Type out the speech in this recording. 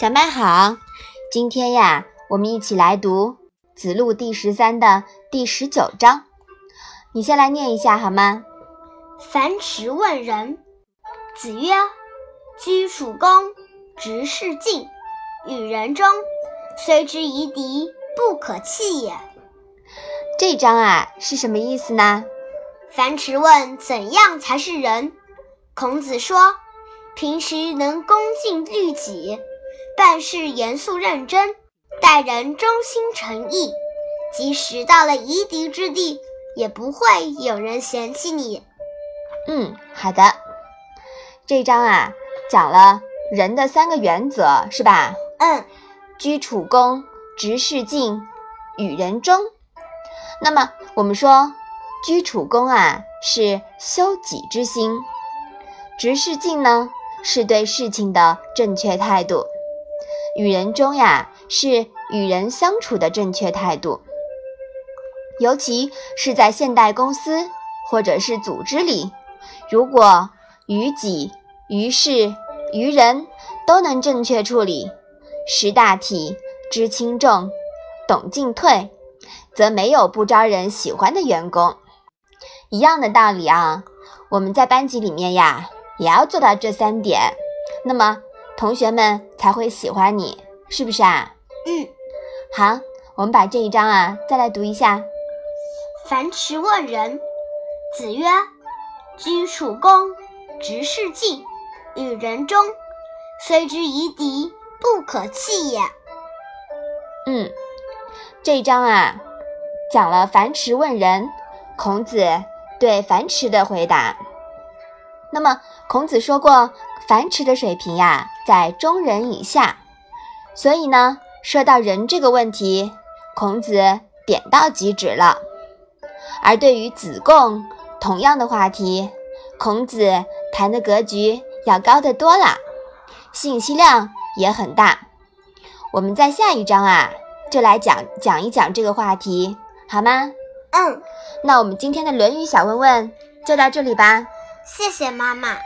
小麦好，今天呀，我们一起来读《子路》第十三的第十九章。你先来念一下好吗？樊迟问仁，子曰：“居处恭，执事敬，与人忠，虽之夷狄，不可弃也。”这章啊是什么意思呢？樊迟问怎样才是仁？孔子说：“平时能恭敬律己。”办事严肃认真，待人忠心诚意，即使到了夷狄之地，也不会有人嫌弃你。嗯，好的。这章啊，讲了人的三个原则，是吧？嗯，居处恭，执事敬，与人忠。那么我们说，居处恭啊，是修己之心；直视镜呢，是对事情的正确态度。与人中呀，是与人相处的正确态度，尤其是在现代公司或者是组织里，如果于己、于事、于人都能正确处理，识大体、知轻重、懂进退，则没有不招人喜欢的员工。一样的道理啊，我们在班级里面呀，也要做到这三点。那么。同学们才会喜欢你，是不是啊？嗯，好，我们把这一章啊再来读一下。樊迟问仁，子曰：“居处恭，执事敬，与人忠，虽之夷狄，不可弃也。”嗯，这一章啊讲了樊迟问仁，孔子对樊迟的回答。那么孔子说过。樊迟的水平呀，在中人以下，所以呢，说到人这个问题，孔子点到即止了。而对于子贡同样的话题，孔子谈的格局要高得多啦，信息量也很大。我们在下一章啊，就来讲讲一讲这个话题，好吗？嗯，那我们今天的《论语》小问问就到这里吧。谢谢妈妈。